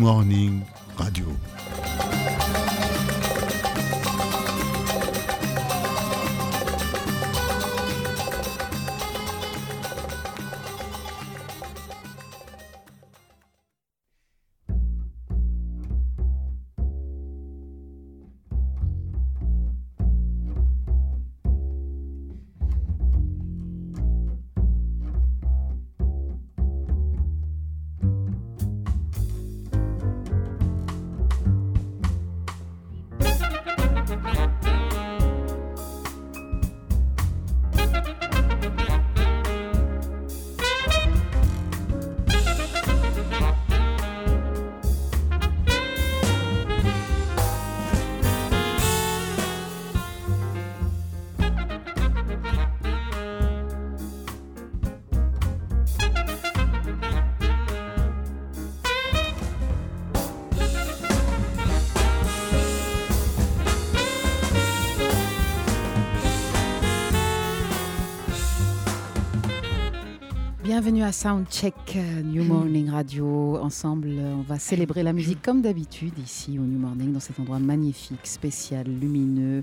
Morning Bienvenue à Soundcheck euh, New Morning Radio. Ensemble, euh, on va célébrer la musique comme d'habitude ici au New Morning, dans cet endroit magnifique, spécial, lumineux,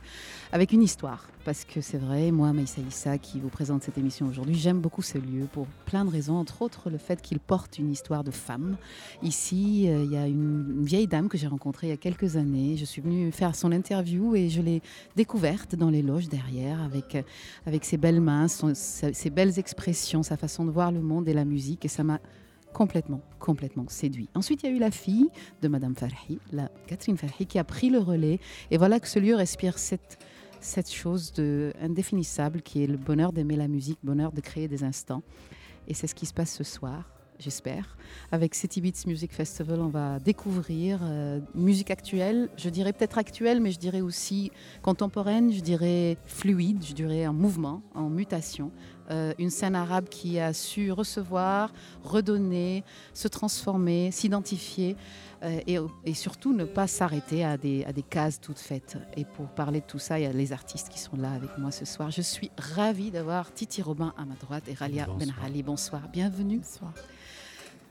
avec une histoire. Parce que c'est vrai, moi, Maïssa Issa, qui vous présente cette émission aujourd'hui, j'aime beaucoup ce lieu pour plein de raisons, entre autres le fait qu'il porte une histoire de femme. Ici, euh, il y a une, vieille dame que j'ai rencontrée il y a quelques années. Je suis venue faire son interview et je l'ai découverte dans les loges derrière, avec, avec ses belles mains, ses belles expressions, sa façon de voir le monde et la musique. Et ça m'a complètement, complètement séduit. Ensuite, il y a eu la fille de Madame Farhi, la Catherine Farhi, qui a pris le relais. Et voilà que ce lieu respire cette cette chose de indéfinissable qui est le bonheur d'aimer la musique, bonheur de créer des instants. Et c'est ce qui se passe ce soir, j'espère. Avec City Beats Music Festival, on va découvrir euh, musique actuelle, je dirais peut-être actuelle, mais je dirais aussi contemporaine, je dirais fluide, je dirais en mouvement, en mutation, euh, une scène arabe qui a su recevoir, redonner, se transformer, s'identifier euh, et, surtout ne pas s'arrêter à des, à des cases toutes faites. Et pour parler de tout ça, il y a les artistes qui sont là avec moi ce soir. Je suis ravie d'avoir Titi Robin à ma droite et Ralia Benhali. Bonsoir, bienvenue. Bonsoir.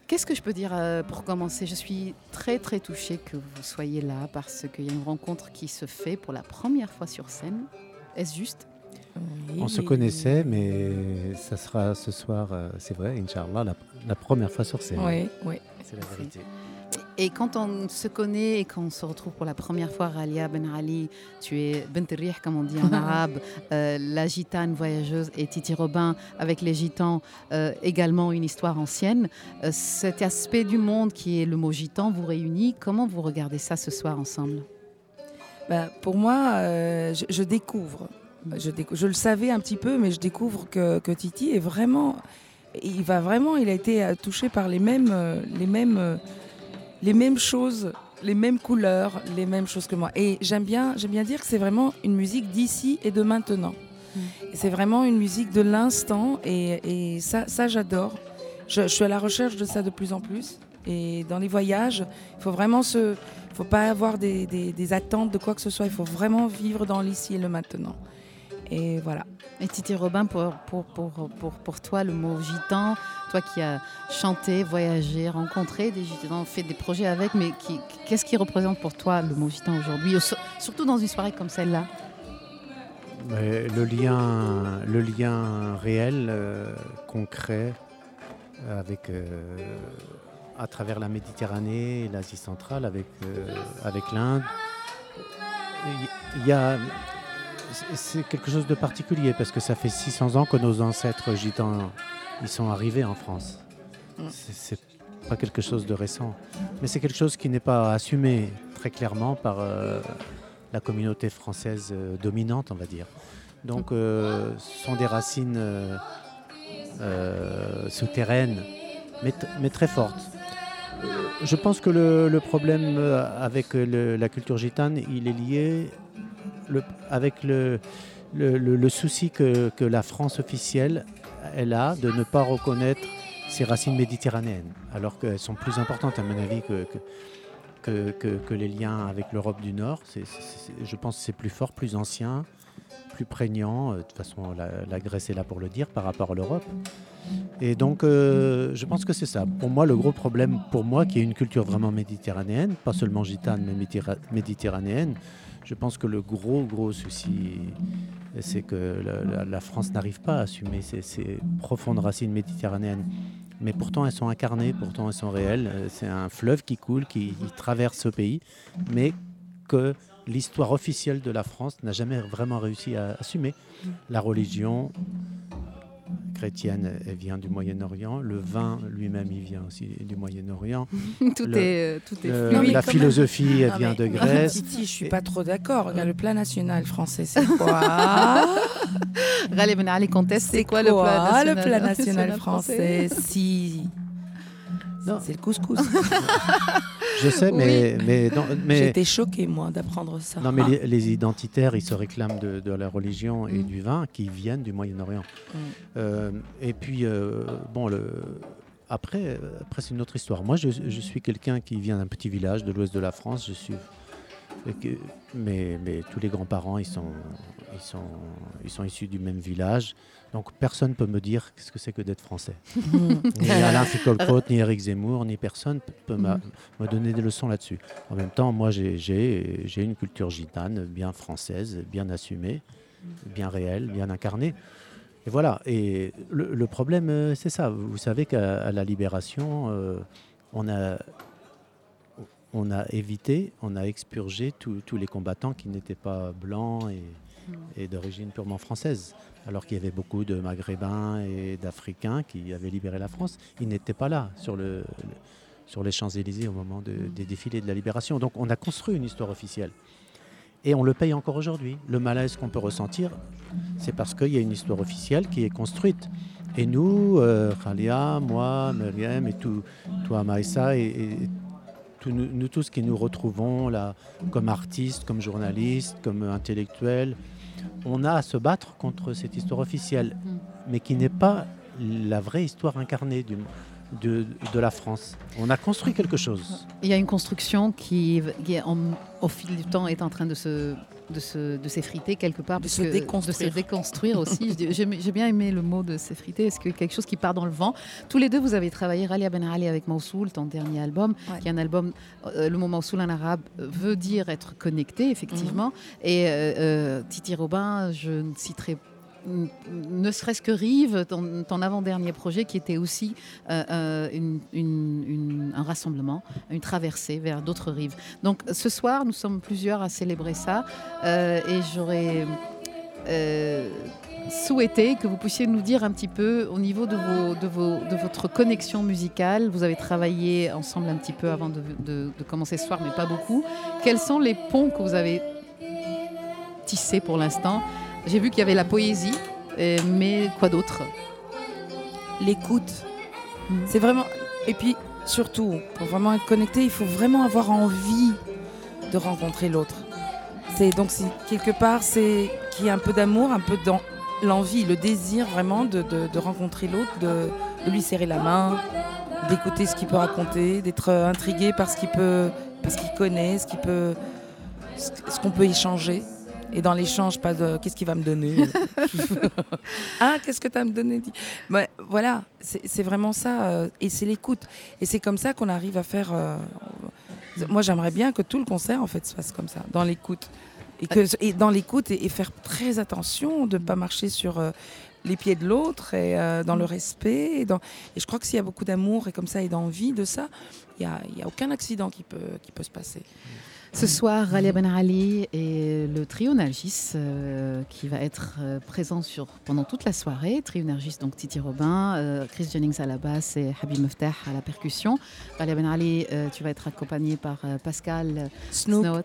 Qu'est-ce que je peux dire euh, pour commencer? Je suis très très touchée que vous soyez là parce qu'il y a une rencontre qui se fait pour la première fois sur scène. Est-ce juste? On se connaissait, mais ça sera ce soir, euh, c'est vrai, Inch'Allah, la, première fois sur scène. Oui, oui. C'est la vérité. Et quand on se connaît et qu'on se retrouve pour la première fois, Ralia Ben Ali, tu es Benterih, comme on dit en arabe, euh, la gitane voyageuse, et Titi Robin, avec les gitans, euh, également une histoire ancienne. cet aspect du monde qui est le mot gitan vous réunit. Comment vous regardez ça ce soir ensemble? Ben, Pour moi, je, découvre je, le savais un petit peu, mais je découvre que, Titi est vraiment, il va vraiment, il a été euh, touché par les mêmes, euh, les mêmes, euh, les mêmes choses, les mêmes couleurs, les mêmes choses que moi. Et j'aime bien, j'aime bien dire que c'est vraiment une musique d'ici et de maintenant. Mm. C'est vraiment une musique de l'instant, et, ça, ça j'adore. Je, suis à la recherche de ça de plus en plus. Et dans les voyages, il faut vraiment se, faut pas avoir des, des attentes de quoi que ce soit. Il faut vraiment vivre dans l'ici et le maintenant. Et voilà. Et Titi Robin, pour, pour, pour, pour, pour toi, le mot gitan, toi qui as chanté, voyagé, rencontré des gitans, fait des projets avec, mais qu'est-ce qui représente pour toi le mot gitan aujourd'hui, surtout dans une soirée comme celle-là? Le lien, le lien réel, euh, concret, avec, euh, à travers la Méditerranée et l'Asie centrale, avec, euh, avec l'Inde. Il y a c'est quelque chose de particulier parce que ça fait 600 ans que nos ancêtres gitans ils sont arrivés en France. Mm. C'est pas quelque chose de récent, mais c'est quelque chose qui n'est pas assumé très clairement par euh, la communauté française euh, dominante, on va dire. Donc, euh, ce sont des racines souterraines, mais, très fortes. Je pense que le, problème avec la culture gitane, il est lié avec le, souci que, la France officielle elle a de ne pas reconnaître ses racines méditerranéennes, alors qu'elles sont plus importantes à mon avis que, les liens avec l'Europe du Nord. je pense que c'est plus fort, plus ancien, plus prégnant. De toute façon, la, Grèce est là pour le dire par rapport à l'Europe. Et donc, je pense que c'est ça. Pour moi, le gros problème, pour moi, qui est une culture vraiment méditerranéenne, pas seulement gitane, mais méditerranéenne, je pense que le gros, gros souci, c'est que la, France n'arrive pas à assumer ses, profondes racines méditerranéennes. Mais pourtant, elles sont incarnées, pourtant, elles sont réelles. C'est un fleuve qui coule, qui, qui traverse ce pays, mais que l'histoire officielle de la France n'a jamais vraiment réussi à assumer. La religion, chrétienne, elle vient du Moyen-Orient. Le vin lui-même, il vient aussi du Moyen-Orient. tout, est, tout est La philosophie, elle vient de Grèce. Titi, je suis pas trop d'accord. Le plat national français, c'est quoi Raleigh Ali conteste, c'est quoi, le plat national, français, Si c'est le couscous. Je sais, mais, mais, mais j'étais choquée moi d'apprendre ça. Non, mais les, identitaires, ils se réclament de, la religion et mm. du vin qui viennent du Moyen-Orient. Mm. Euh, et puis, euh, bon, le, après, après c'est une autre histoire. Moi, je, je suis quelqu'un qui vient d'un petit village de l'ouest de la France. Je suis mais, mais, tous les grands-parents, ils sont, ils, sont, ils sont issus du même village. Donc personne ne peut me dire qu'est-ce que c'est que d'être français. ni Alain Ficole-Côte, ni Eric Zemmour, ni personne peut mm. me donner des leçons là-dessus. En même temps, moi, j'ai une culture gitane, bien française, bien assumée, bien réelle, bien incarnée. Et voilà. Et le, problème, euh, c'est ça. Vous savez qu'à la Libération, euh, on a on a évité, on a expurgé tous les combattants qui n'étaient pas blancs hmm. Et, d'origine purement française. Alors qu'il y avait beaucoup de Maghrébins et d'Africains qui avaient libéré la France. Ils n'étaient pas là sur, le, sur les Champs-Élysées au moment des défilés de la libération. Donc on a construit une histoire officielle. Et on le paye encore aujourd'hui. Le malaise qu'on peut ressentir, c'est parce qu'il y a une histoire officielle qui est construite. Et nous, euh, Khalia, moi, Myriam et toi, Maïssa et nous, tous qui nous retrouvons là, comme artistes, comme journalistes, comme intellectuels, on a à se battre contre cette histoire officielle, mm. mais qui n'est pas la vraie histoire incarnée de, de, la France. On a construit quelque chose. Il y a une construction qui, au fil du temps, est en train de se de s'effriter quelque part, de se déconstruire, de se déconstruire aussi. J'ai bien aimé le mot de s'effriter. Est-ce que quelque chose qui part dans le vent? Tous les deux, vous avez travaillé Ralia Ben Ali avec Moussoul, ton dernier album, qui est un album. Euh, le mot Moussoul en arabe veut dire être connecté, effectivement. Mhm. Et euh, euh, Titi Robin, je ne citerai pas ne serait-ce que Rive, ton, avant-dernier projet qui était aussi euh, euh, un rassemblement, une traversée vers d'autres rives. Donc ce soir, nous sommes plusieurs à célébrer ça euh, et j'aurais souhaité que vous puissiez nous dire un petit peu au niveau de, votre connexion musicale. Vous avez travaillé ensemble un petit peu avant de commencer ce soir, mais pas beaucoup. Quels sont les ponts que vous avez tissés pour l'instant j'ai vu qu'il y avait la poésie, mais quoi d'autre? L'écoute. Hmm. C'est vraiment. Et puis, surtout, pour vraiment être connecté, il faut vraiment avoir envie de rencontrer l'autre. C'est donc quelque part, c'est qu'il y a un peu d'amour, un peu dans l'envie, le désir vraiment de, rencontrer l'autre, de, lui serrer la main, d'écouter ce qu'il peut raconter, d'être intrigué par ce qu'il peut, parce qu'il connaît, ce qu'il peut, ce qu'on peut échanger. Et dans l'échange, pas de qu'est-ce qu'il va me donner? Ah, qu'est-ce que tu as me donné bah, Voilà, c'est vraiment ça. Euh, et c'est l'écoute. Et c'est comme ça qu'on arrive à faire. Euh, moi, j'aimerais bien que tout le concert, en fait, se fasse comme ça, dans l'écoute. Et, que, et dans l'écoute, et, faire très attention de ne pas marcher sur. Euh, les pieds de l'autre et dans le respect. Et, dans... et je crois que s'il y a beaucoup d'amour et comme ça et d'envie de ça, il n'y a, a, aucun accident qui peut, qui peut se passer. Ce soir, Ralia Ben Ali et le trio Nalgis euh, qui va être euh, présent sur, pendant toute la soirée. Trio Nalgis, donc Titi Robin, euh, Chris Jennings à la basse et Habib Meftah à la percussion. Ralia Ben Ali, tu vas être accompagné par Pascal Snook,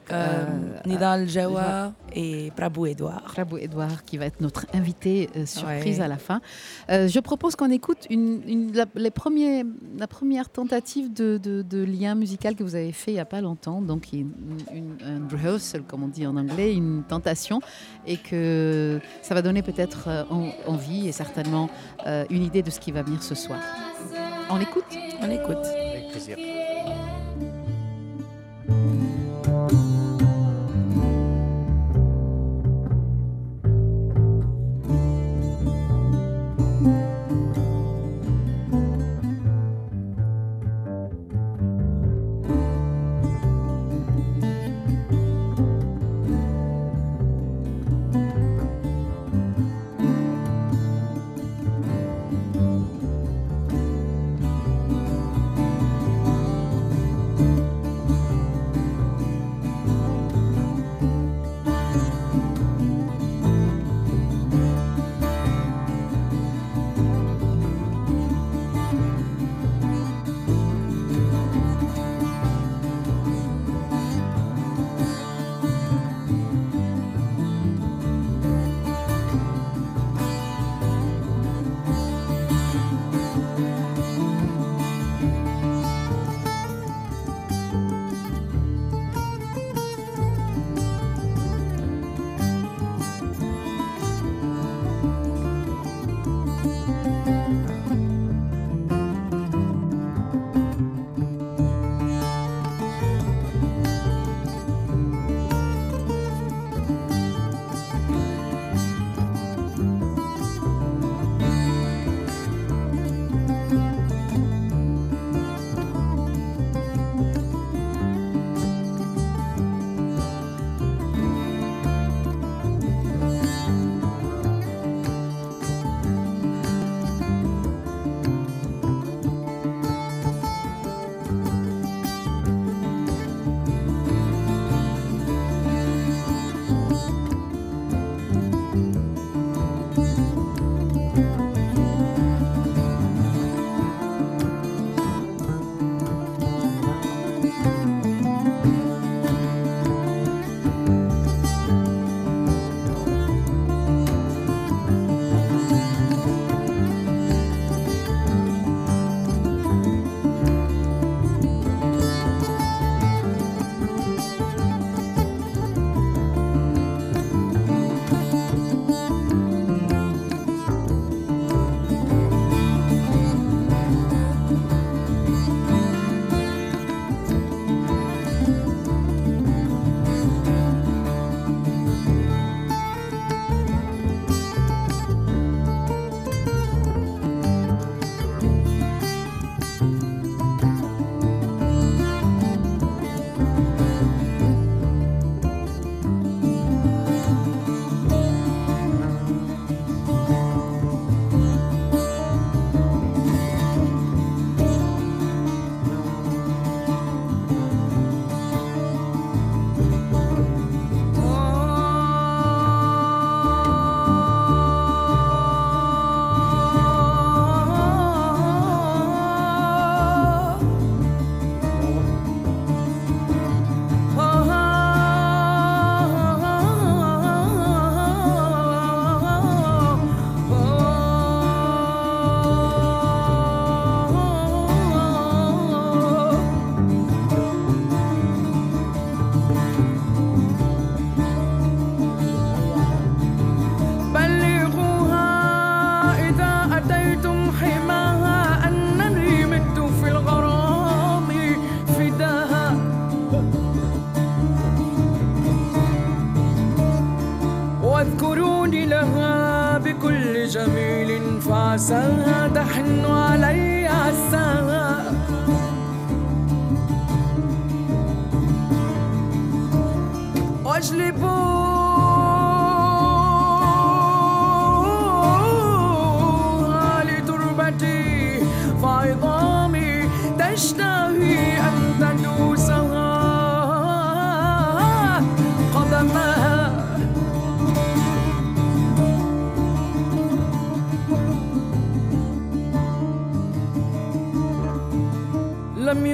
Nidal Jawa et Prabhu Edouard. Prabhu Edouard qui va être notre invité surprise à la fin. je propose qu'on écoute une, la, les premiers, la première tentative de, de, lien musical que vous avez fait il n'y a pas longtemps. Donc, une, un rehearsal, comme on dit en anglais, une tentation, et que ça va donner peut-être euh, envie et certainement euh, une idée de ce qui va venir ce soir. On écoute On écoute. Avec plaisir.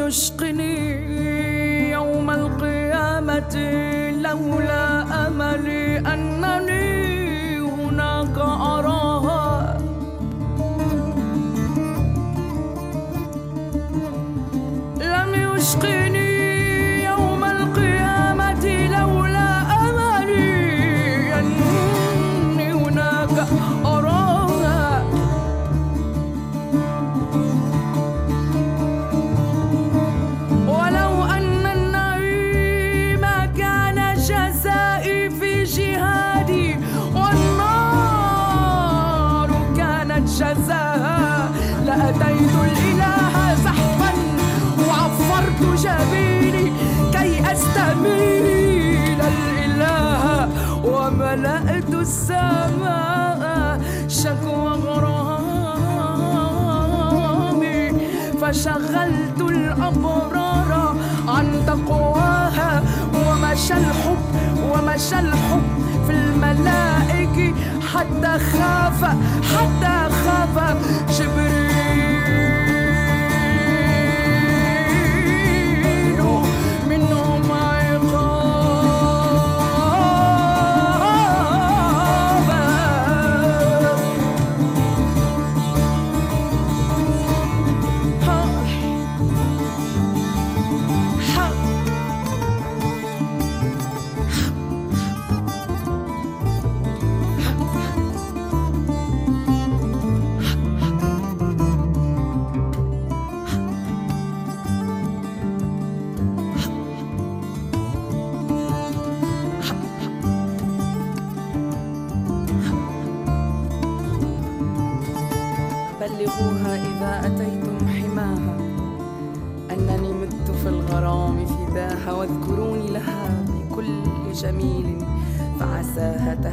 يشقني ومشى الحب في الملائك حتى خاف حتى خاف. جبريل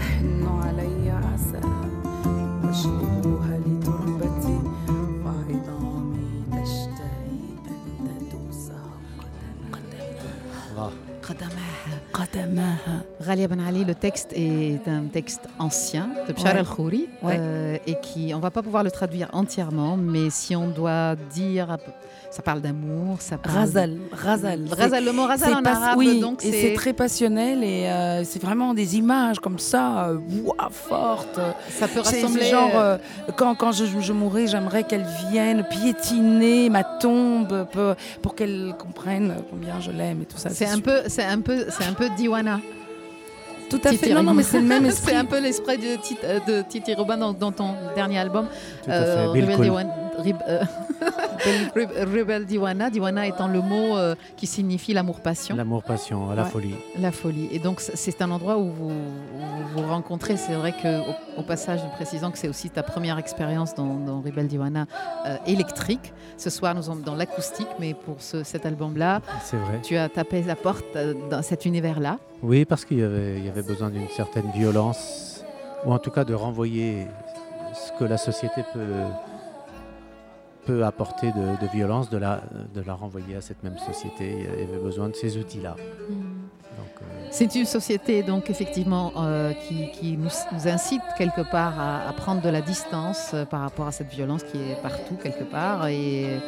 تحن علي عساها واشربوها لتربتي وعظامي تشتهي أن تدوسها. قدماها. قدماها. Ali, le texte est un texte ancien de Bchar Ouais. el-Khouri Ouais. euh, et qui, on va pas pouvoir le traduire entièrement, mais si on doit dire, ça parle d'amour, ça parle. Razal, Razal. Le mot Razal c'est en pas- arabe, oui, donc et c'est c'est, très passionnel et euh, c'est vraiment des images comme ça, euh, ouah, fortes. ça peut rassembler. genre, euh, quand, quand je, je mourrai, j'aimerais qu'elle vienne piétiner ma tombe pour, pour qu'elle comprenne combien je l'aime et tout ça. c'est un peu, c'est un peu, c'est un peu Diwana. Tout à fait. Non, non, mais c'est le même c'est un peu l'esprit de, Titi- de Titi Robin dans, dans ton dernier album. Tout à fait. Euh, Rib- euh, Diwana. Diwana étant le mot euh, qui signifie l'amour-passion. L'amour-passion, la Ouais. folie. La folie. Et donc, c'est un endroit où vous vous, vous rencontrez. C'est vrai que, au, passage, nous précisons que c'est aussi ta première expérience dans, dans Rebel Diwana euh, électrique. Ce soir, nous sommes dans l'acoustique, mais pour ce- cet album-là, C'est vrai. tu as tapé la porte dans cet univers-là. Oui, parce qu'il y avait besoin d'une certaine violence, ou en tout cas de renvoyer ce que la société peut, peut apporter de, de violence, de la, de la renvoyer à cette même société. Il y avait besoin de ces outils-là. Donc, euh, C'est une société, donc, effectivement, euh, qui, qui nous, nous incite quelque part à, à prendre de la distance euh, par rapport à cette violence qui est partout, quelque part. Et,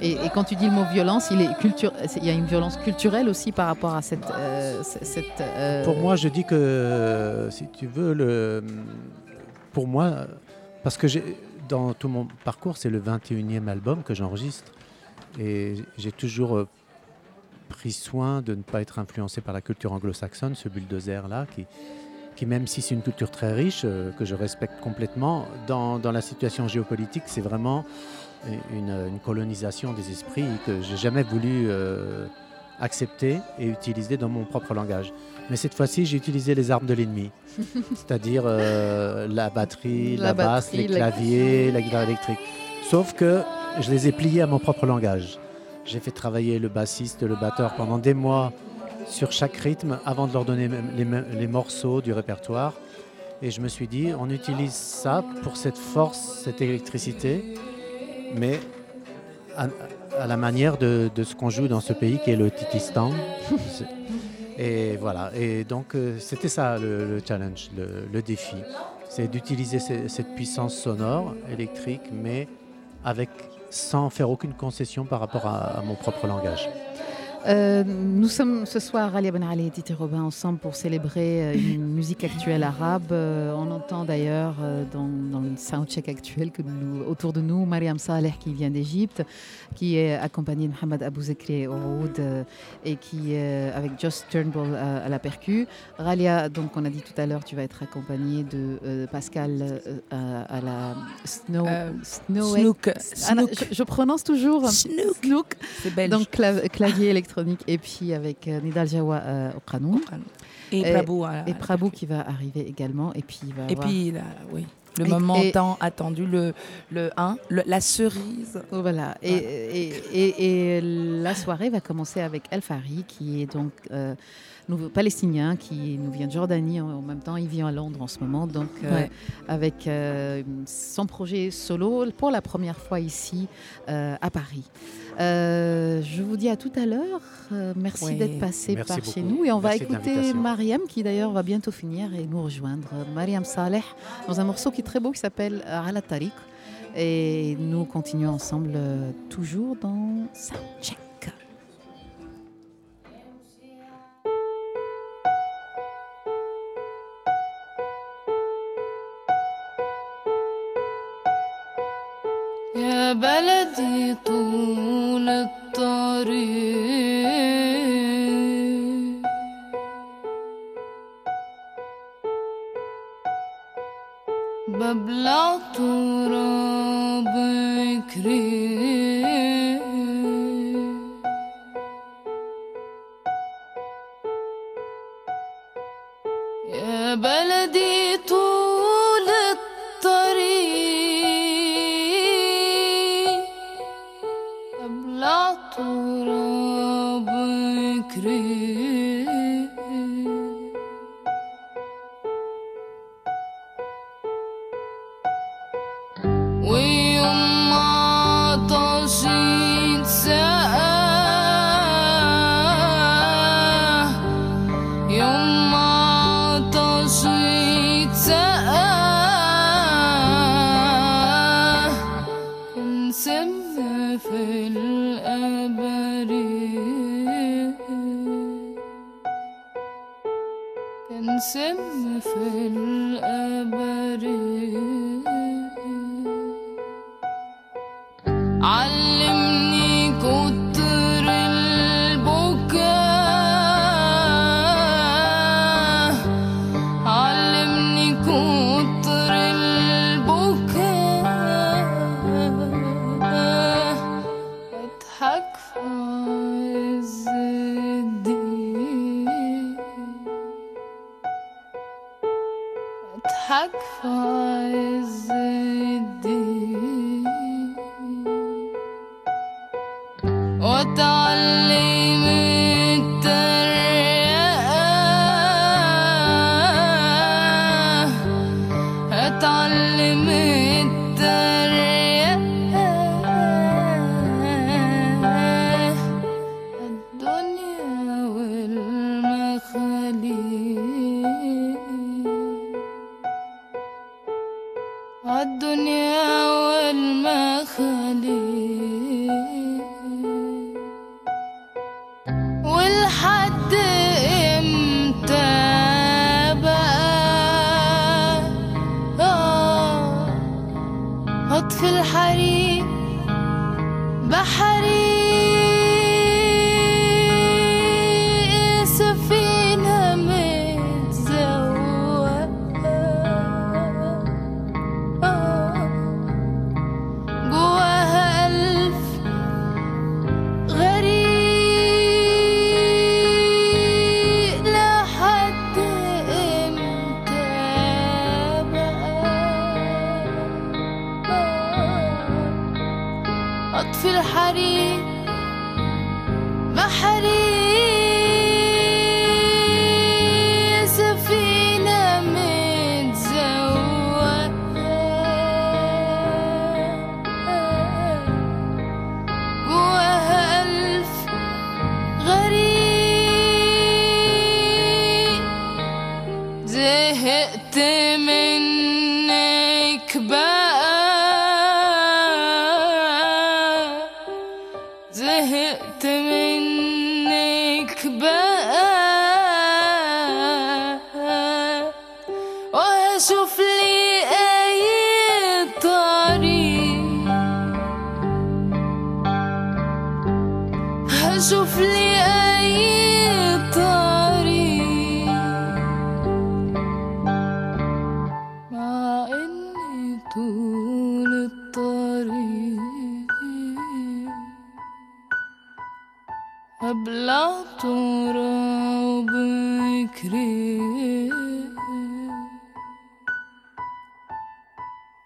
et, et quand tu dis le mot violence, il, est culture, il y a une violence culturelle aussi par rapport à cette. euh, cette euh, Pour moi, je dis que, si tu veux, le, pour moi, parce que j'ai- dans tout mon parcours, c'est le 21e album que j'enregistre. Et j'ai toujours euh, pris soin de ne pas être influencé par la culture anglo-saxonne, ce bulldozer-là, qui, même si c'est une culture très riche, euh, que je respecte complètement, dans, la situation géopolitique, c'est vraiment une, une colonisation des esprits que j'ai jamais voulu euh, accepter et utiliser dans mon propre langage. Mais cette fois-ci, j'ai utilisé les armes de l'ennemi, c'est-à-dire euh, la batterie, la, basse, les claviers, la guitare électrique. Sauf que je les ai pliés à mon propre langage. J'ai fait travailler le bassiste, le batteur pendant des mois sur chaque rythme avant de leur donner les, morceaux du répertoire. Et je me suis dit, on utilise ça pour cette force, cette électricité, mais à, la manière de, ce qu'on joue dans ce pays qui est le Titistan. Et voilà, et donc euh, c'était ça le, challenge, le, défi. C'est d'utiliser cette puissance sonore, électrique, mais avec, sans faire aucune concession par rapport à mon propre langage. Euh, nous sommes ce soir, Ali Ben Ali et Titi Robin, ensemble pour célébrer euh, une musique actuelle arabe. Euh, on entend d'ailleurs dans, le soundcheck actuel que nous, autour de nous Mariam Saleh qui vient d'Égypte, qui est accompagnée de Mohamed Abou Zekri Oud et qui est avec Josh Turnbull à, la percu. Ralia, donc on a dit tout à l'heure, tu vas être accompagnée de Pascal à, la Snow, Snook. Ah je, prononce toujours Snook. C'est belge. Donc clavier électronique et puis avec euh, Nidal Jawa euh, au Prabhu. Et, Prabhu. et Prabhu qui va arriver également. Et puis, va et puis oui. Le moment tant attendu, le, le 1, la cerise. Voilà. Et, et, et, la soirée va commencer avec El Fari, qui est donc euh, palestinien, qui nous vient de Jordanie en, même temps. Il vit à Londres en ce moment, donc euh, avec son projet solo pour la première fois ici à Paris. Euh, je vous dis à tout à l'heure. Euh, merci d'être passé par chez nous. Et on va écouter Mariam, qui d'ailleurs va bientôt finir et nous rejoindre. Mariam Saleh, dans un morceau qui est très beau qui s'appelle Ala Tariq. Et nous continuons ensemble euh, toujours dans Soundcheck. يا بلدي طول الطريق. ببلع تراب كريم يا بلدي kırık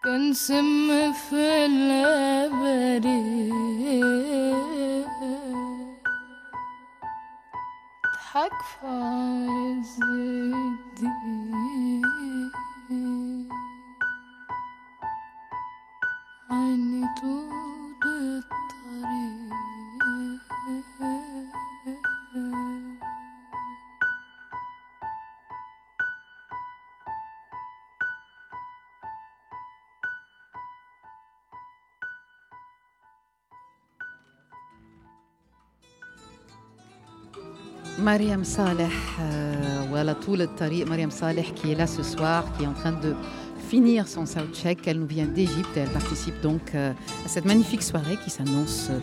كان سم في البريد ضحك في عز Mariam Saleh, euh, Saleh qui est là ce soir, qui est en train de finir son soundcheck. Elle nous vient d'Égypte et elle participe donc euh, à cette magnifique soirée qui s'annonce euh,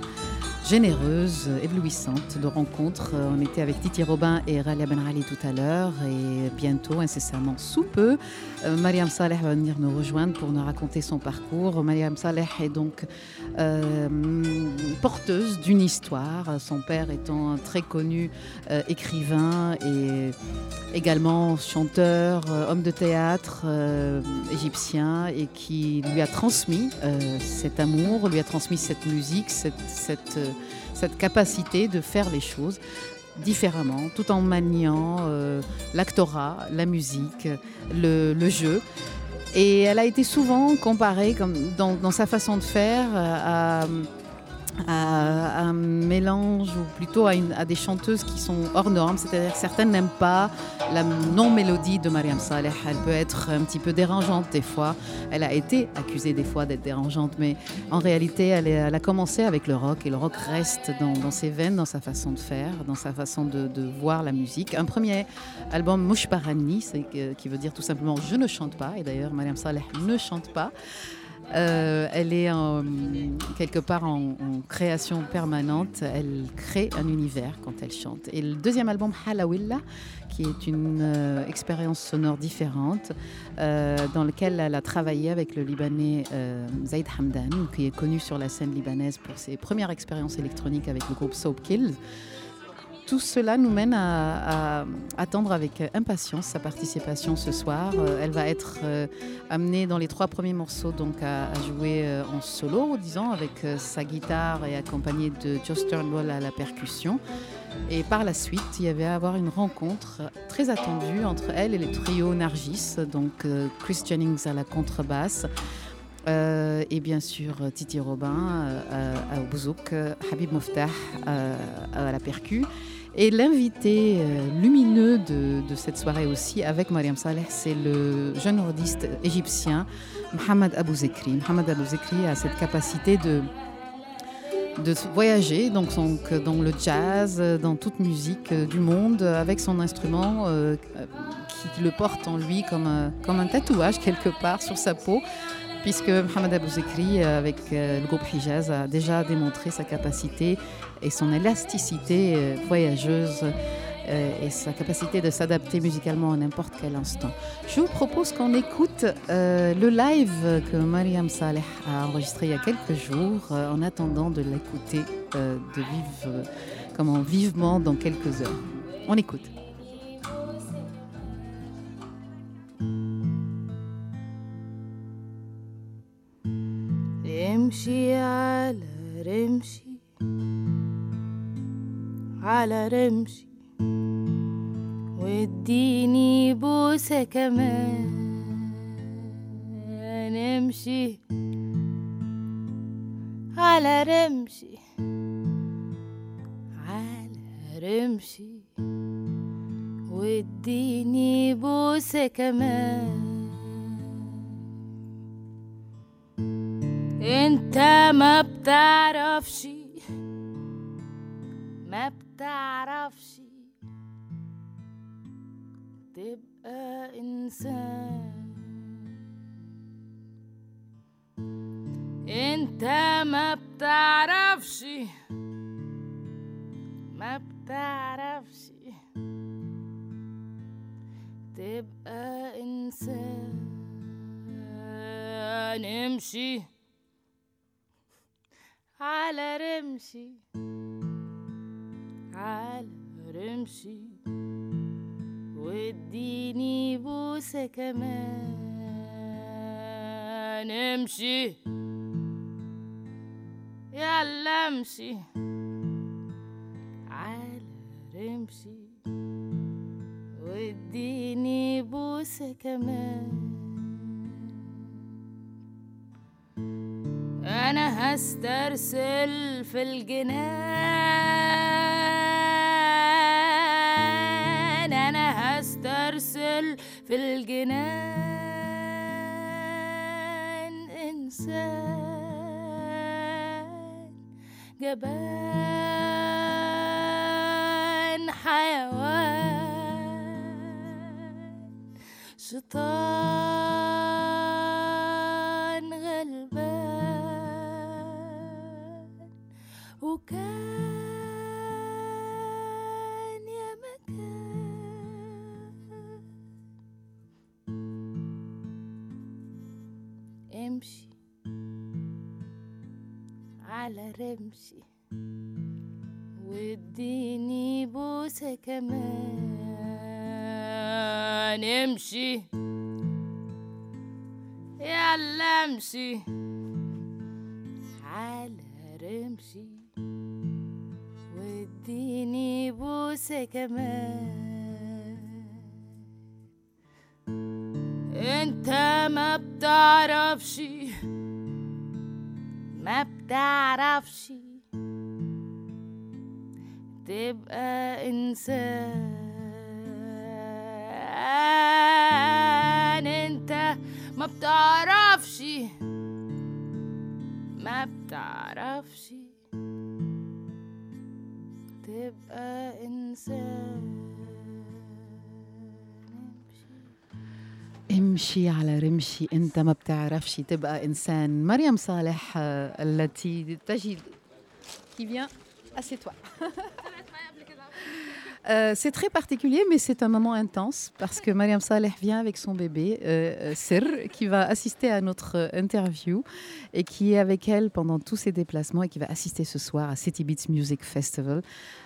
généreuse, éblouissante de rencontres. Euh, on était avec Titi Robin et Ralia Benrali tout à l'heure et bientôt, incessamment sous peu, euh, Mariam Saleh va venir nous rejoindre pour nous raconter son parcours. Mariam Saleh est donc euh, porteuse d'une histoire, son père étant un très connu écrivain et également chanteur, homme de théâtre égyptien et qui lui a transmis cet amour, lui a transmis cette musique, cette, cette capacité de faire les choses différemment, tout en maniant euh, l'actorat, la musique, le, jeu. Et elle a été souvent comparée comme dans, sa façon de faire à, à un mélange ou plutôt à, à des chanteuses qui sont hors normes, c'est-à-dire certaines n'aiment pas la non-mélodie de Mariam Saleh. Elle peut être un petit peu dérangeante des fois. Elle a été accusée des fois d'être dérangeante, mais en réalité, elle, a commencé avec le rock et le rock reste dans, ses veines, dans sa façon de faire, dans sa façon de, voir la musique. Un premier album, Mouch Parani, c'est que- qui veut dire tout simplement je ne chante pas, et d'ailleurs Mariam Saleh ne chante pas. Euh, elle est en- quelque part en, création permanente. Elle crée un univers quand elle chante. Et le deuxième album, Halawilla, qui est une euh, expérience sonore différente, euh, dans lequel elle a travaillé avec le Libanais Zaid Hamdan, qui est connu sur la scène libanaise pour ses premières expériences électroniques avec le groupe Soap Kills. Tout cela nous mène à, attendre avec impatience sa participation ce soir. Euh, elle va être euh, amenée dans les trois premiers morceaux donc à, jouer euh, en solo, disons, avec euh, sa guitare et accompagnée de Joe Turnbull à la percussion. Et par la suite, il y avait à avoir une rencontre très attendue entre elle et le trio Nargis, donc euh, Chris Jennings à la contrebasse. euh, et bien sûr euh, Titi Robin euh, à- au bouzouk, euh, Habib Moftah euh, à la percu. Et l'invité euh, lumineux de, cette soirée aussi, avec Mariam Saleh, c'est le jeune nordiste égyptien Mohamed Abou Zekri. Mohamed Abou Zekri a cette capacité de, de voyager donc, dans le jazz, dans toute musique euh, du monde, avec son instrument euh, qui le porte en lui comme un, comme un tatouage quelque part sur sa peau puisque Mohamed Abou Zekri, avec le groupe Hijaz, a déjà démontré sa capacité et son élasticité euh, voyageuse euh, et sa capacité de s'adapter musicalement à n'importe quel instant. Je vous propose qu'on écoute euh, le live que Mariam Saleh a enregistré il y a quelques jours, en attendant de l'écouter de comment, vivement dans quelques heures. On écoute. على رمشي. واديني بوسة كمان. امشي على رمشي. على رمشي. واديني بوسة كمان. انت ما بتعرفش ما بتعرفش تبقى إنسان. أنت ما بتعرفش. ما بتعرفش. تبقى إنسان. امشي على رمشي. على رمشي واديني بوسة كمان. نمشي يلا امشي. على رمشي واديني بوسة كمان. أنا هسترسل في الجنان. bed. رمشي واديني بوسة كمان. امشي. يلا امشي. على رمشي. واديني بوسة كمان. انت ما بتعرفش. ما بتعرفش. تبقى إنسان. أنت ما بتعرفش ما بتعرفش تبقى إنسان. امشي. على رمشي أنت ما بتعرفش تبقى إنسان. مريم صالح التي تجد. Qui vient assieds-toi Euh, c'est très particulier, mais c'est un moment intense parce que Mariam Saleh vient avec son bébé, euh, Sir, qui va assister à notre euh, interview et qui est avec elle pendant tous ses déplacements et qui va assister ce soir à City Beats Music Festival.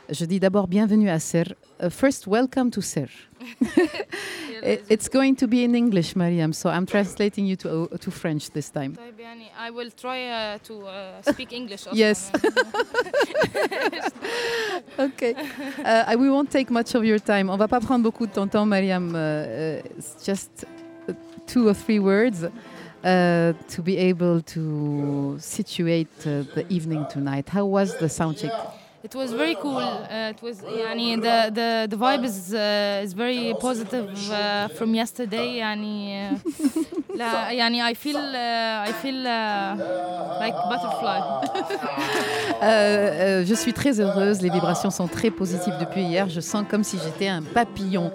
Je dis d'abord bienvenue à Sir. uh, first, welcome to Ser. it's going to be in English, Mariam, so I'm translating you to, uh, to French this time. I will try uh, to uh, speak English. yes. okay. Uh, we won't take much of your time. On va pas prendre beaucoup de ton temps, Mariam. Uh, it's just two or three words. Uh, to be able to situate uh, the evening tonight. How was the sound check? It was very cool. Uh, it was يعني the the the vibe is uh, is very positive uh, from yesterday. يعني uh, لا يعني I feel uh, I feel uh, like butterfly. Euh, euh, je suis très heureuse. Les vibrations sont très positives depuis hier. Je sens comme si j'étais un papillon.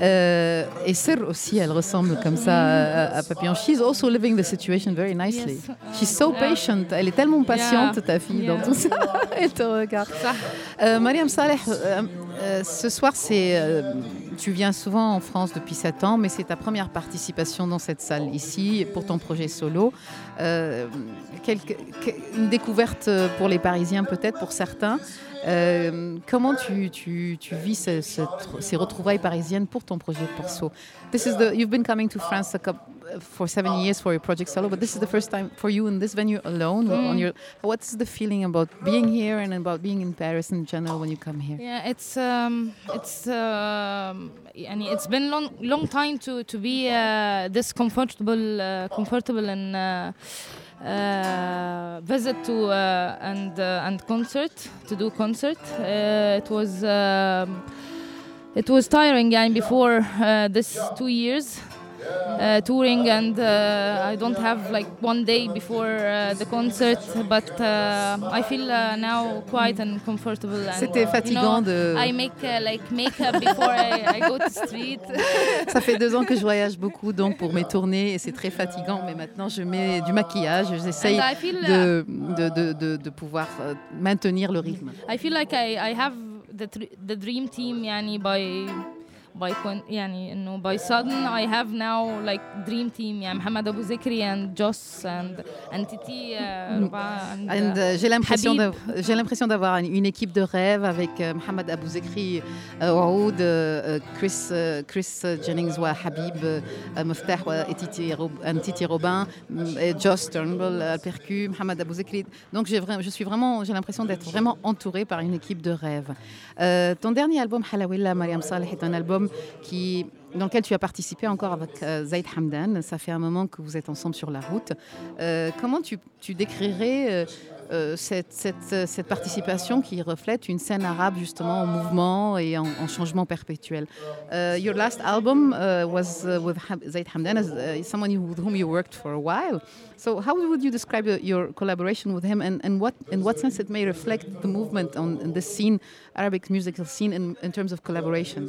Euh, et Sir aussi, elle ressemble comme ça à, à papillon. She's also living the situation very nicely. She's so patient. Elle est tellement patiente, ta fille, dans tout ça. elle te regarde. Euh, Mariam Saleh, euh, euh, ce soir, c'est, euh, tu viens souvent en France depuis 7 ans, mais c'est ta première participation dans cette salle ici pour ton projet solo. Euh, une découverte pour les Parisiens peut-être, pour certains. Euh, comment tu, vis ce- ce- ces retrouvailles parisiennes pour ton projet perso? This is the, You've been coming to France a for seven oh. years for your project solo, but this is the first time for you in this venue alone. Mm. On your, what's the feeling about being here and about being in Paris in general when you come here? Yeah, it's um, it's um, it's been long long time to to be uh, this comfortable uh, comfortable and. Uh, uh, visit to uh, and uh, and concert to do concert. Uh, it was. Um, it was tiring, and before uh, this two years, uh, touring and uh, I don't have like one day before uh, the concert but uh, I feel uh, now quite and comfortable C'était fatigant you know, de I make uh, like makeup before I, I, go to street. Ça fait deux ans que je voyage beaucoup donc pour mes tournées et c'est très fatigant mais maintenant je mets du maquillage j'essaye de, de, de, de, de pouvoir euh, maintenir le rythme. I feel like I, I have the, the dream team yani by by coin- يعني انه by sudden I have now like dream team يعني محمد ابو ذكري and Joss and and Titi uh, ربع and, And, uh, euh, j'ai l'impression Habib. d'av- j'ai l'impression d'avoir une, une équipe de rêve avec euh, Mohamed Abou Zekri, euh, Waoud, euh, euh, Chris, euh, Chris Jennings ou Habib, euh, Moftah ouais, et Titi, Rob- and Titi Robin, mm, et Joss Turnbull, euh, percu, Mohamed Abou Zekri. Donc j'ai vra- je suis vraiment, j'ai l'impression d'être vraiment entourée par une équipe de rêve. Euh, ton dernier album, Halawilla, Mariam Saleh, est un album qui dans lequel tu as participé encore avec euh, Zaid Hamdan. Ça fait un moment que vous êtes ensemble sur la route. Euh, comment tu, tu décrirais euh, euh, cette, cette, euh, cette participation qui reflète une scène arabe justement en mouvement et en, en changement perpétuel? Uh, Your last album uh, was uh, with Zaid Hamdan, as uh, someone with whom you worked for a while. So how would you describe uh, your collaboration with him and, and what, in what sense it may reflect the movement on in this scene, Arabic musical scene in, in terms of collaboration?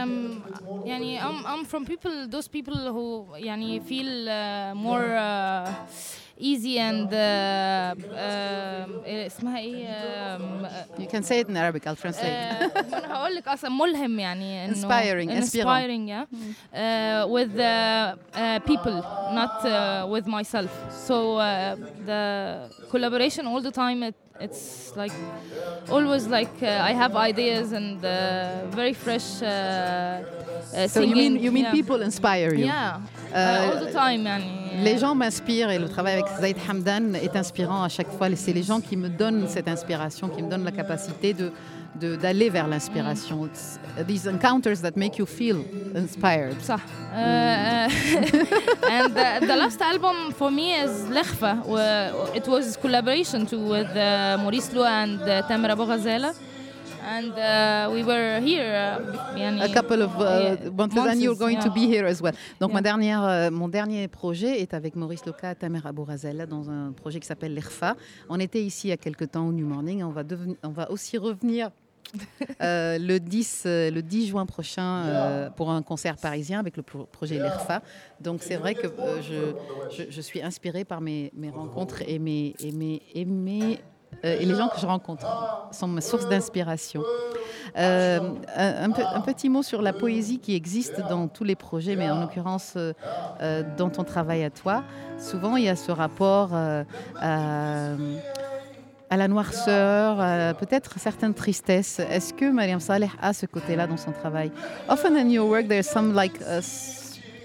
Um, يعني I'm, I'm from people those people who يعني feel uh, more uh, easy and uh, um, إيه اسمها ايه um, You can say it in Arabic, I'll translate. آه، ما انا هقول لك اصلا ملهم يعني انه Inspiring, inspirant. inspiring yeah uh, with uh, uh, people not uh, with myself so uh, the collaboration all the time it, it's like always like uh, i have ideas and uh, very fresh uh, uh, so you mean you mean yeah. people inspire you? Yeah. Uh, all the time les gens m'inspirent et le travail avec Zaid Hamdan est inspirant à chaque fois. C'est les gens qui me donnent cette inspiration qui me donnent la capacité de d'aller vers l'inspiration. Mm. These encounters that make you feel inspired. صح. Uh, euh, and the, last album for me is Lechfa. It was collaboration to, with uh, Maurice Lua and uh, Tamara Bogazela. and uh, we were here uh, a couple of uh, yeah, months, months, and you're going to be here as well. Donc yeah. ma dernière euh, mon dernier projet est avec Maurice Loca et Tamer Abourazella dans un projet qui s'appelle l'ERFA. On était ici il y a quelques temps au New Morning, on va on va aussi revenir euh, le, 10, euh, le 10 juin prochain euh, pour un concert parisien avec le pro- projet l'ERFA. Donc c'est vrai que euh, je, je, je suis inspirée par mes, mes rencontres et, mes, et, mes, et, mes, et les gens que je rencontre sont ma source d'inspiration. Euh, un, petit mot sur la poésie qui existe dans tous les projets, mais en l'occurrence euh, dans ton travail à toi. Souvent, il y a ce rapport euh, à, à la noirceur, peut-être certaines tristesses. Est-ce que Mariam Saleh a ce côté-là dans son travail? Often in your work, there's some like uh,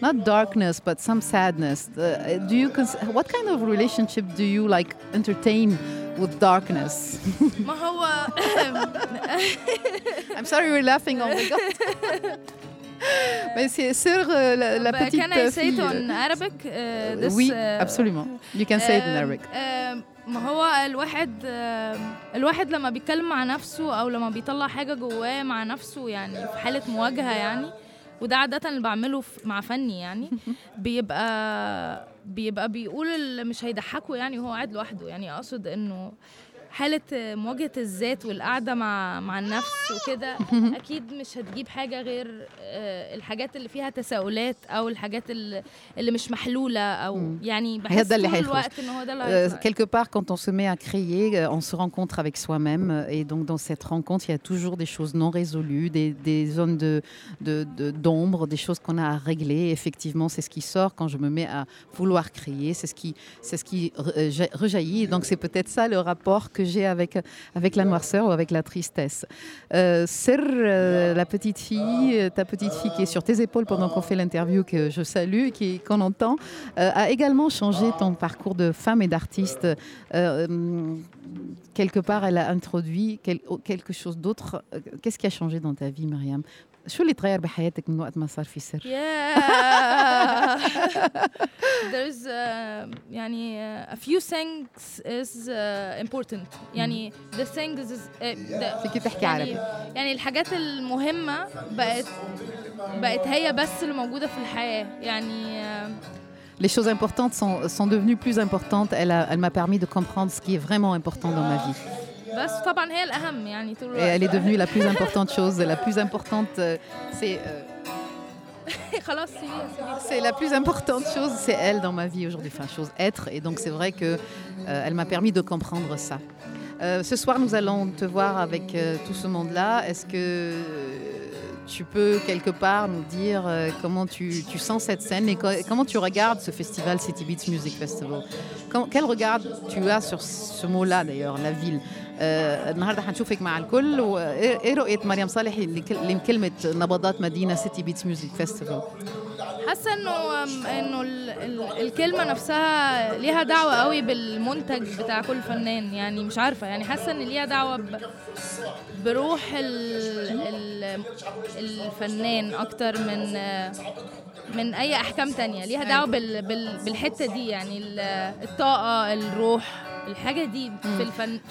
not darkness, but some sadness. Uh, do you what kind of relationship do you like entertain with darkness? I'm sorry, we're laughing. Oh my god. Mais c'est sur euh, la, la bah, petite can I say fille. It on euh, Arabic, uh, this, oui, absolument. You can say it in euh, Arabic. Um, ما هو الواحد الواحد لما بيتكلم مع نفسه أو لما بيطلع حاجة جواه مع نفسه يعني في حالة مواجهة يعني وده عادة اللي بعمله مع فني يعني بيبقى بيبقى بيقول اللي مش هيضحكه يعني وهو قاعد لوحده يعني أقصد إنه حالة مواجهة الذات والقعدة مع مع النفس وكده أكيد مش هتجيب حاجة غير آه، الحاجات اللي فيها تساؤلات أو الحاجات اللي, اللي مش محلولة أو مم. يعني بحس ده اللي طول هيخرج. الوقت إن هو ده اللي Euh, هيطلع. quelque part, quand on se met à créer, euh, on se rencontre avec soi-même. Et donc, dans cette rencontre, il y a toujours des choses non résolues, des, des zones de, de- de- d'ombre, des choses qu'on a à régler. Effectivement, c'est ce qui sort quand je me mets à vouloir créer. C'est ce qui, c'est ce qui re- euh, ja- rejaillit. Et donc, c'est peut-être ça le rapport que avec, avec la noirceur ou avec la tristesse. Euh, euh, la petite fille, euh, ta petite fille qui est sur tes épaules pendant qu'on fait l'interview, que je salue, qui, qu'on entend, euh, a également changé ton parcours de femme et d'artiste. Quelque part, elle a introduit quel- quelque chose d'autre. Qu'est-ce qui a changé dans ta vie, Myriam? شو اللي تغير بحياتك من وقت ما صار في سر؟ Yeah. There's uh, يعني uh, a few things is uh, important. يعني the things is uh, the, فيكي تحكي يعني عربي يعني الحاجات المهمة بقت بقت هي بس اللي موجودة في الحياة يعني uh, Les choses importantes sont, sont devenues plus importantes. Elle, a- elle m'a permis de comprendre ce qui est vraiment important dans ma vie. بس طبعا هي الأهم يعني طول Et elle est الوقت devenue la plus importante chose. La plus importante, euh, c'est euh, خلاص سيبيها سيبيها c'est la plus importante chose, c'est elle dans ma vie aujourd'hui. Enfin, chose être. Et donc c'est vrai que euh, elle m'a permis de comprendre ça. Euh, ce soir, nous allons te voir avec euh, tout ce monde-là. Est-ce que euh, tu peux quelque part nous dire euh, comment tu, tu, sens cette scène et comment tu regardes ce festival City Beats Music Festival. quel regard tu as sur ce mot-là d'ailleurs, la ville النهارده هنشوفك مع الكل. وايه رؤية مريم صالح لكلمة نبضات مدينة سيتي بيتس ميوزك فيستيفال حاسة إنه إنه الكلمة نفسها ليها دعوة قوي بالمنتج بتاع كل فنان. يعني مش عارفة يعني حاسة إن ليها دعوة بروح الفنان أكتر من من أي أحكام تانية. ليها دعوة بالحتة دي يعني الطاقة الروح.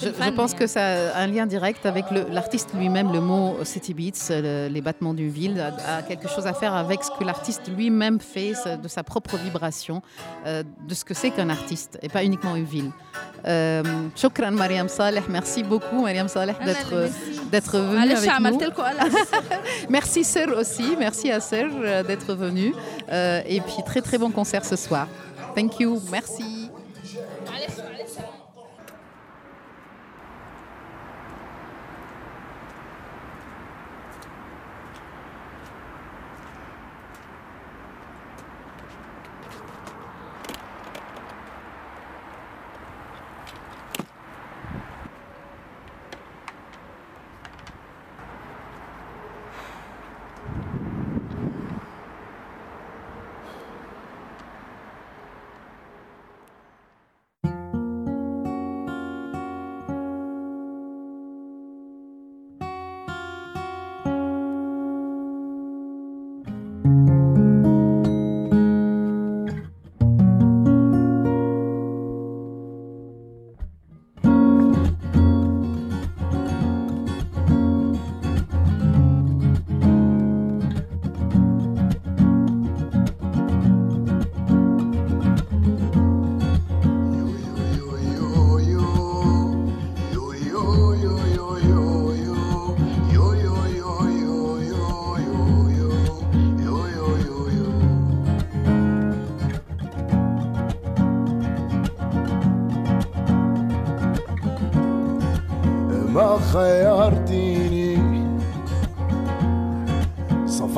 Je, pense que ça a un lien direct avec l'artiste lui-même. Le mot City Beats, les battements d'une ville, a, quelque chose à faire avec ce que l'artiste lui-même fait, de sa propre vibration, euh, de ce que c'est qu'un artiste et pas uniquement une ville. Euh, shukran Mariam Saleh, merci beaucoup Mariam Saleh d'être d'être venue avec nous. merci Sir aussi, merci à Sir euh, d'être venu et puis très très bon concert ce soir. Thank you, merci.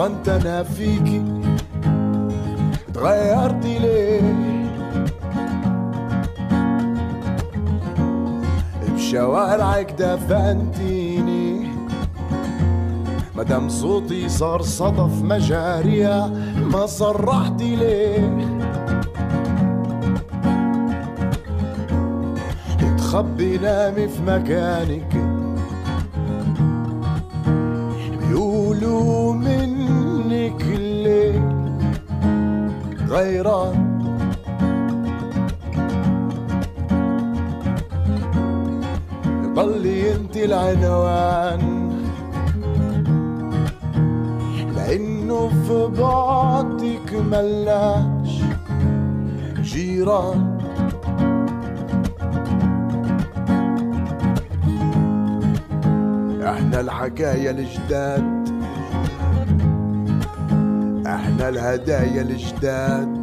صفنت أنا فيكي تغيرتي ليه؟ بشوارعك دفنتيني. مدام صوتي صار صدف مجاريها ما صرحتي ليه؟ تخبي نامي في مكانك. غيران ضلي انت العنوان. لأنه في بعدك ملاش جيران. إحنا الحكاية الجداد. إحنا الهدايا الجداد.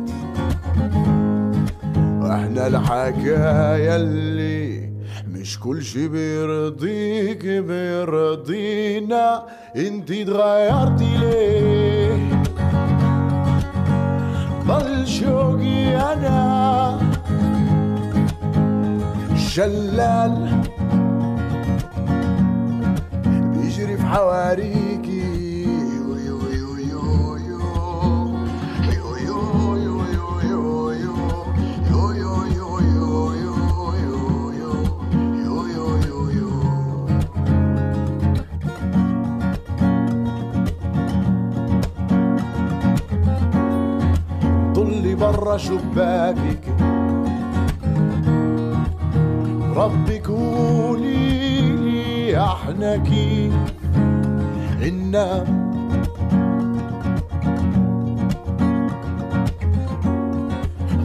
وإحنا الحكاية اللي مش كل شي بيرضيك بيرضينا. انتي اتغيرتي ليه؟ ضل شوقي أنا. شلال بيجري في حواريكي برا شباكك ربك قولي لي إحنا كيف ننام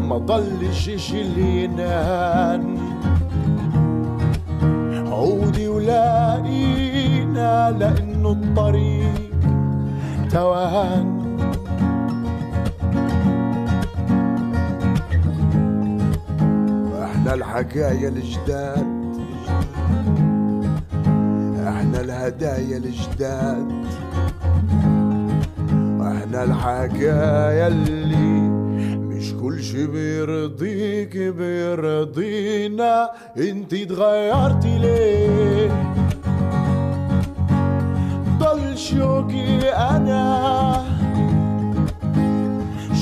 ما ضلش شي اللي ينام عودي ولاقينا لأنه الطريق توهان. إحنا الحكاية الجداد. إحنا الهدايا الجداد. إحنا الحكاية اللي مش كل شي بيرضيك بيرضينا. انت اتغيرتي ليه؟ ضل شوقي أنا.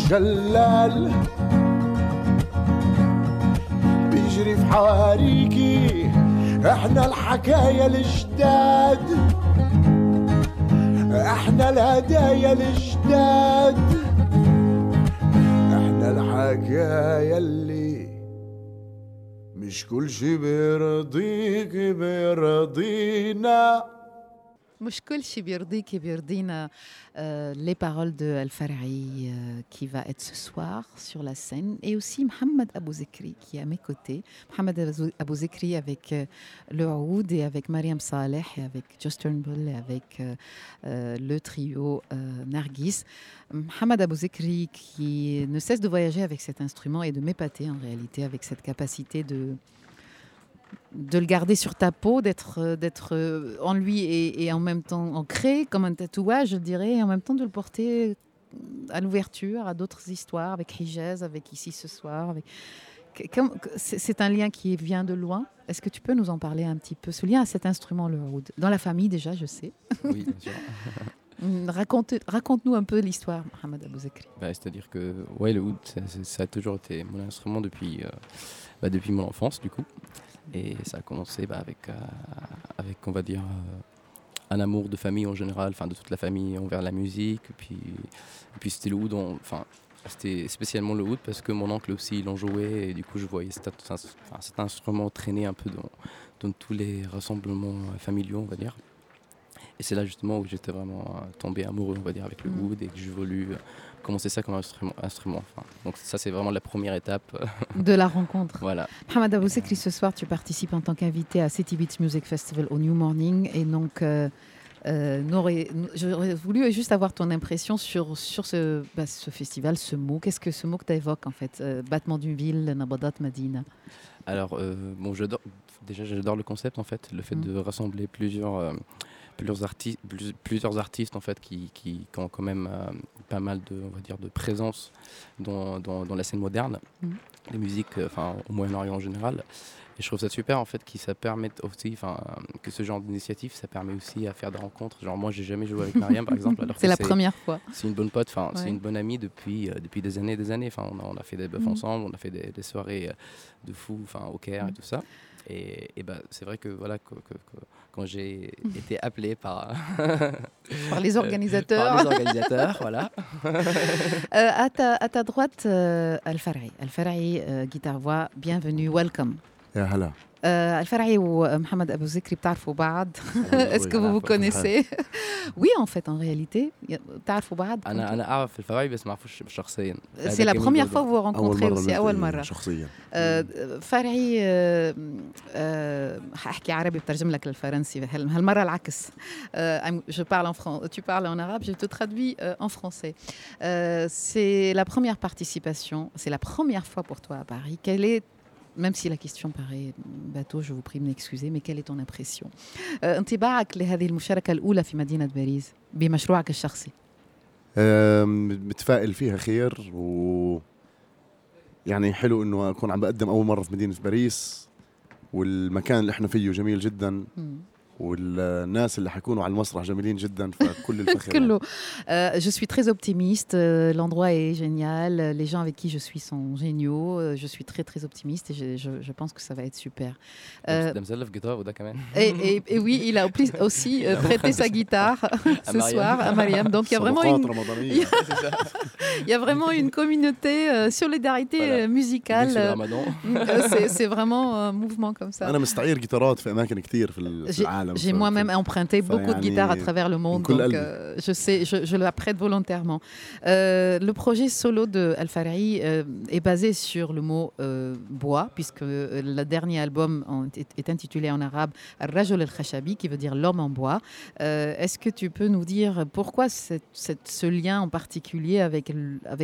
شلال بيجري في حواريكي. إحنا الحكاية الجداد إحنا الهدايا الجداد إحنا الحكاية اللي مش كل شي بيرضيك بيرضينا. مش كل شيء بيرضيك بيرضينا euh, les paroles de Al Farahi euh, qui va être ce soir sur la scène et aussi Mohamed Abou Zekri qui est à mes côtés. Mohamed Abou- Abou Zekri avec euh, le Oud et avec Mariam Saleh et avec Just Turnbull et avec euh, euh, le trio euh, Nargis. Mohamed Abou Zekri qui ne cesse de voyager avec cet instrument et de m'épater en réalité avec cette capacité de de le garder sur ta peau, d'être euh, d'être euh, en lui et, et en même temps ancré comme un tatouage, je dirais, et en même temps de le porter à l'ouverture, à d'autres histoires, avec Hijaz, avec Ici ce soir. Avec... C'est un lien qui vient de loin. Est-ce que tu peux nous en parler un petit peu? Ce lien à cet instrument, le oud. Dans la famille déjà, je sais. Oui, bien sûr. Raconte- Raconte-nous un peu l'histoire, Mohamed Abou. Bah, C'est-à-dire que ouais, le oud, ça, ça- ça a toujours été mon instrument depuis, euh, bah, depuis mon enfance, du coup. Et ça a commencé bah, avec, euh, avec, on va dire, euh, un amour de famille en général, enfin de toute la famille envers la musique. Et puis, et puis c'était le en- enfin c'était spécialement le oud parce que mon oncle aussi il en jouait et du coup je voyais cet, enfin, cet instrument traîner un peu dans, dans tous les rassemblements euh, familiaux, on va dire. Et c'est là justement où j'étais vraiment tombé amoureux, on va dire, avec le Mm. oud et que j'ai voulu commencer ça comme instrument. instrument enfin. Donc ça c'est vraiment la première étape. De la rencontre. voilà. Mohamed Abou Sekri, ce soir, tu participes en tant qu'invité à City Beats Music Festival au New Morning. Et donc, euh, euh, j'aurais voulu juste avoir ton impression sur, sur ce, bah, ce festival, ce mot. Qu'est-ce que ce mot que tu évoques, en fait Euh, Battement d'une ville, Nabadat Madina? Alors, bon, j'adore, déjà, j'adore le concept, en fait, le fait Mm. de rassembler plusieurs, plusieurs, artistes, plusieurs artistes, en fait, qui, qui, qui ont quand même euh, pas mal de, on va dire, de présence dans, dans, dans la scène moderne, Mm. les musiques, euh, enfin, au Moyen-Orient en général. Et je trouve ça super, en fait, que ça permette aussi, enfin, que ce genre d'initiative, ça permet aussi à faire des rencontres. Genre, moi, j'ai jamais joué avec Mariam, par exemple, C'est la première fois. c'est une bonne pote, enfin, Ouais. c'est une bonne amie depuis, euh, depuis des années et des années. Enfin, on, a, on a fait des bœufs Mhm. ensemble, on a fait des, des soirées de fou enfin, au Caire Mhm. et tout ça. Et, et bah, c'est vrai que, voilà, que, que- que- quand j'ai été appelé par, Par les organisateurs. par les organisateurs, voilà. Euh, à, ta, à ta droite, euh, Al-Farahi. Al-Farahi, euh, guitare-voix, bienvenue, welcome. Euh, Al-Farahi ومحمد أبو ذكري بتعرفوا بعض Est-ce que vous vous connaissez Oui, en fait, en réalité. بتعرفوا بعض أنا أنا أعرف الفراي بس ما أعرفش شخصيا. C'est la première fois que vous rencontrez مرة aussi, أول مرة. شخصيا آه، فرعي آه، آه، حاحكي عربي بترجم لك للفرنسي هال- هالمرة العكس آه، je parle en fran- tu parles en arabe je te traduis euh, en français Euh, c'est la première participation c'est la première fois pour toi à Paris quelle est même si la question paraît bateau, je vous prie de m'excuser, mais quelle est ton impression? آه، انطباعك لهذه المشاركة الأولى في مدينة باريس بمشروعك الشخصي. متفائل فيها خير و يعني حلو إنه أكون عم بقدم أول مرة في مدينة باريس والمكان اللي إحنا فيه جميل جدا. Euh, je suis très optimiste. Euh, l'endroit est génial. Les gens avec qui je suis sont géniaux. Euh, je suis très, très optimiste et je, je, pense que ça va être super. Et, et, oui, il a aussi prêté sa guitare ce soir à Mariam. Donc il y a vraiment une, il y a vraiment une communauté, solidarité musicale. C'est vraiment un mouvement comme ça. J'ai moi-même emprunté beaucoup de guitares à travers le monde, donc euh, je sais, je, je la prête volontairement. Euh, le projet solo de Al Farahi euh, est basé sur le mot bois, puisque le dernier album est, intitulé en arabe Rajol El Khashabi, qui veut dire l'homme en bois. Est-ce que tu peux nous dire pourquoi ce lien en particulier avec,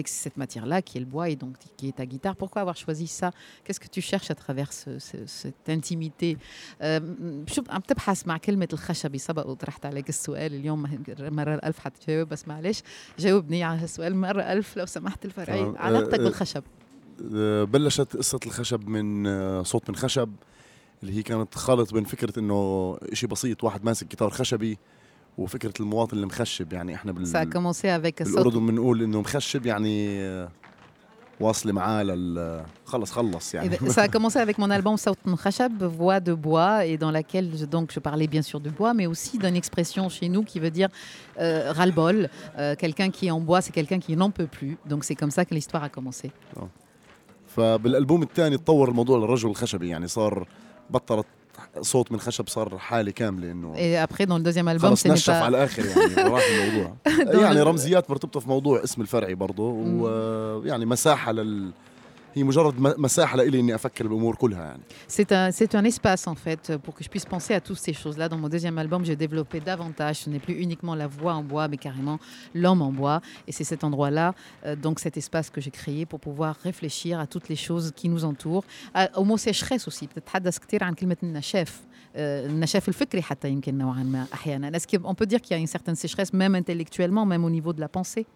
cette matière-là, qui est le bois et donc qui est ta guitare? Pourquoi avoir choisi ça? Qu'est-ce que tu cherches à travers cette intimité? مع كلمة الخشبي سبق وطرحت عليك السؤال اليوم مرة الألف حتجاوب بس معلش جاوبني على هالسؤال مرة ألف لو سمحت الفرعي. آه، علاقتك آه، بالخشب. آه، بلشت قصة الخشب من آه، صوت من خشب اللي هي كانت خلط بين فكرة إنه إشي بسيط واحد ماسك جيتار خشبي وفكرة المواطن اللي مخشب يعني إحنا بال... بالأردن بنقول إنه مخشب يعني Ça a commencé avec mon album Saut Khashab, voix de bois, et dans laquelle je, donc, je parlais bien sûr de bois, mais aussi d'une expression chez nous qui veut dire euh, ras-le-bol. Euh, quelqu'un qui est en bois, c'est quelqu'un qui n'en peut plus. Donc c'est comme ça que l'histoire a commencé. فبالالبوم الثاني تطور الموضوع للرجل الخشبي يعني صار بطلت صوت من خشب صار حالة كاملة إنه après, dans le deuxième album, خلص نشف. على الآخر يعني راح الموضوع يعني رمزيات مرتبطة في موضوع اسم الفرعي برضه ويعني مساحة لل هي مجرد م- مساحه لإلي اني افكر بالامور كلها يعني C'est un, c'est un espace en fait pour que je puisse penser à toutes ces choses-là. Dans mon deuxième album, j'ai développé davantage. Ce n'est plus uniquement la voix en bois, mais carrément l'homme en bois. Et c'est cet endroit-là, euh, donc cet espace que j'ai créé pour pouvoir réfléchir à toutes les choses qui nous entourent. À- au mot sécheresse aussi. بتتحدث كثير عن كلمة النشاف. آه، النشاف الفكري حتى يمكن نوعا ما أحيانا. Est-ce qu'on peut dire qu'il y a une certaine sécheresse même intellectuellement, même au niveau de la pensée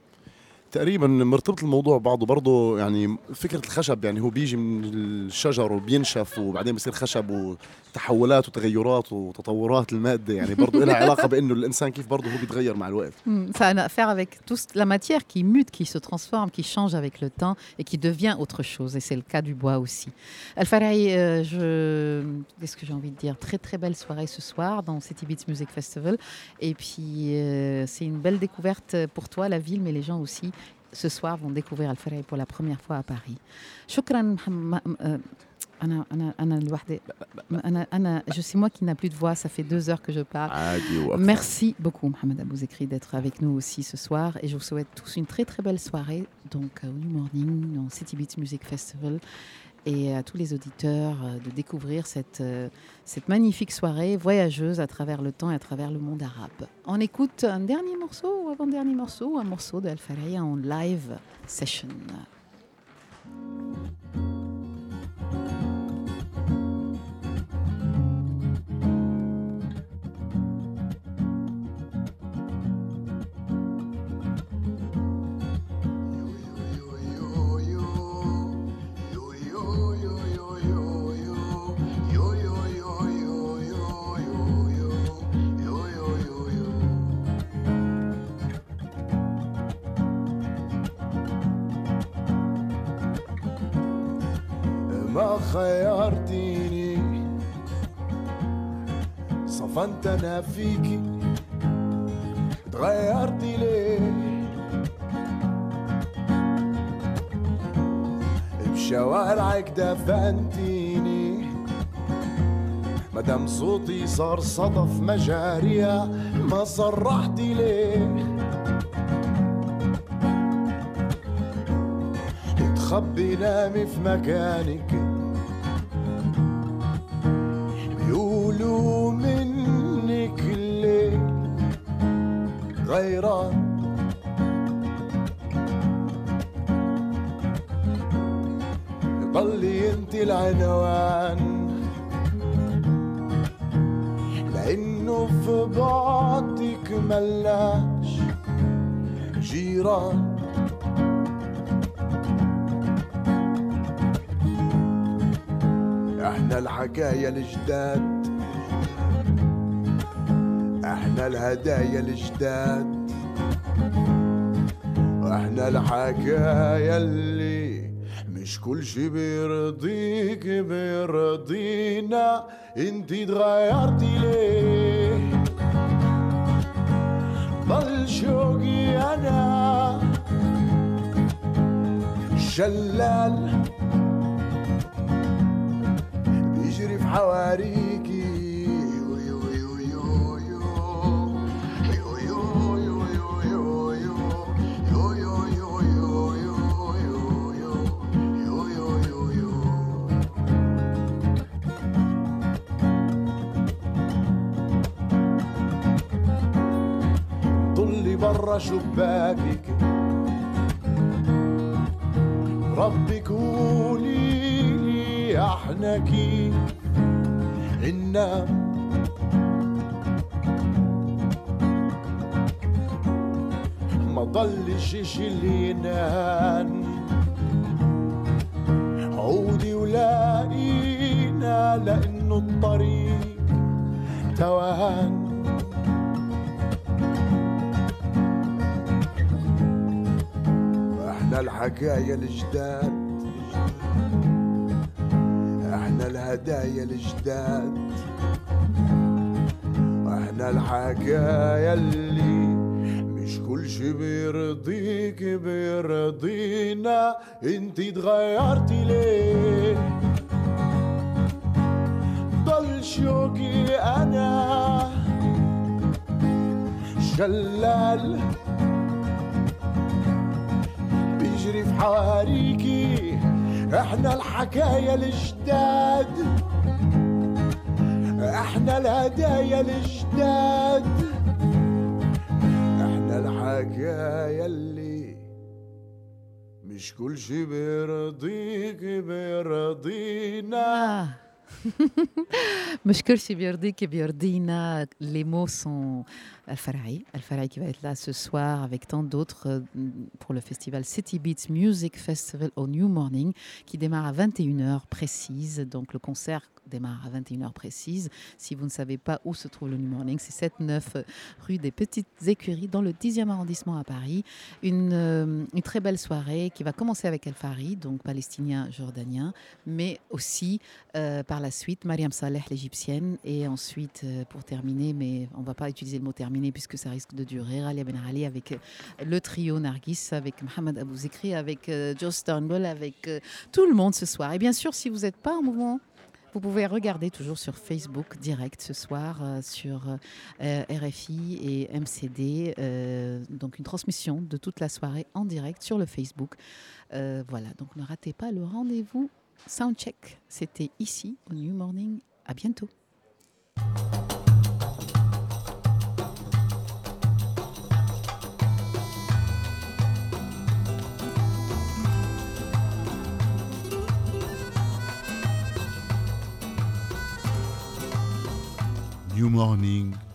تقريبا مرتبط الموضوع بعضه برضه يعني فكره الخشب يعني هو بيجي من الشجر وبينشف وبعدين بصير خشب وتحولات وتغيرات وتطورات الماده يعني برضه لها علاقه بانه الانسان كيف برضه هو بيتغير مع الوقت Hmm, Ça a à faire avec tout ce- la matière qui mute, qui se transforme, qui change avec le temps et qui devient autre chose. Et c'est le cas du bois aussi. Al-Farahi, euh, je... qu'est-ce que j'ai envie de dire Très très belle soirée ce soir dans City Beats Music Festival. Et puis euh, c'est une belle découverte pour toi, la ville, mais les gens aussi. ce soir vont découvrir Al-Faraï pour la première fois à Paris. Shukran, euh, je sais moi qui n'a plus de voix, ça fait deux heures que je parle. Merci beaucoup Mohamed Abouzekri d'être avec nous aussi ce soir et je vous souhaite tous une très très belle soirée donc euh, au New Morning, au City Beats Music Festival et à tous les auditeurs euh, de découvrir cette, euh, cette magnifique soirée voyageuse à travers le temps et à travers le monde arabe. On écoute un dernier morceau ou avant-dernier morceau, un morceau de Al-Farahi en live session. أنا فيكي تغيرتي ليه بشوارعك دفنتيني مدام صوتي صار صدف مجاريها ما صرحتي ليه تخبي نامي في مكانك غيران ضلي انت العنوان. لأنه في بعدك ملناش جيران. إحنا الحكاية الجداد الهدايا الجداد. إحنا الحكاية اللي مش كل شي بيرضيك بيرضينا. انتي اتغيرتي ليه؟ ضل شوقي أنا. شلال بيجري في حواريكي. برا شباكك رب قولي لي إحنا كيف إنا ما ضلش شي اللي ينهان عودي ولاقينا لأنه الطريق توهان. الحكاية الجداد. إحنا الهدايا الجداد. إحنا الحكاية اللي مش كل شي بيرضيك بيرضينا. انتي اتغيرتي ليه؟ ضل شوقي أنا. شلال حواريكي. إحنا الحكاية الجداد إحنا الهدايا الجداد إحنا الحكاية اللي مش كل شي بيرضيك بيرضينا. Ah. مشكل بيرضيك بيرضينا. Les mots sont Al-Farahi, Al-Farahi qui va être là ce soir avec tant d'autres euh, pour le festival City Beats Music Festival au New Morning qui démarre à 21h précise. Donc le concert démarre à 21h précise. Si vous ne savez pas où se trouve le New Morning, c'est 7-9 rue des Petites Écuries dans le 10e arrondissement à Paris. Une, euh, une très belle soirée qui va commencer avec Al-Fari, donc palestinien jordanien, mais aussi euh, par la suite Mariam Saleh, l'égyptienne, et ensuite, pour terminer, mais on ne va pas utiliser le mot terminer puisque ça risque de durer, Ralia Ben Ali avec euh, le trio Nargis, avec Mohamed Abou Zikri, avec euh, Joe Stonewall, avec euh, tout le monde ce soir. Et bien sûr, si vous n'êtes pas en mouvement, vous pouvez regarder toujours sur Facebook direct ce soir sur RFI et MCD, donc une transmission de toute la soirée en direct sur le Facebook. Voilà, donc ne ratez pas le rendez-vous Soundcheck. C'était ici au New Morning. À bientôt. New Morning.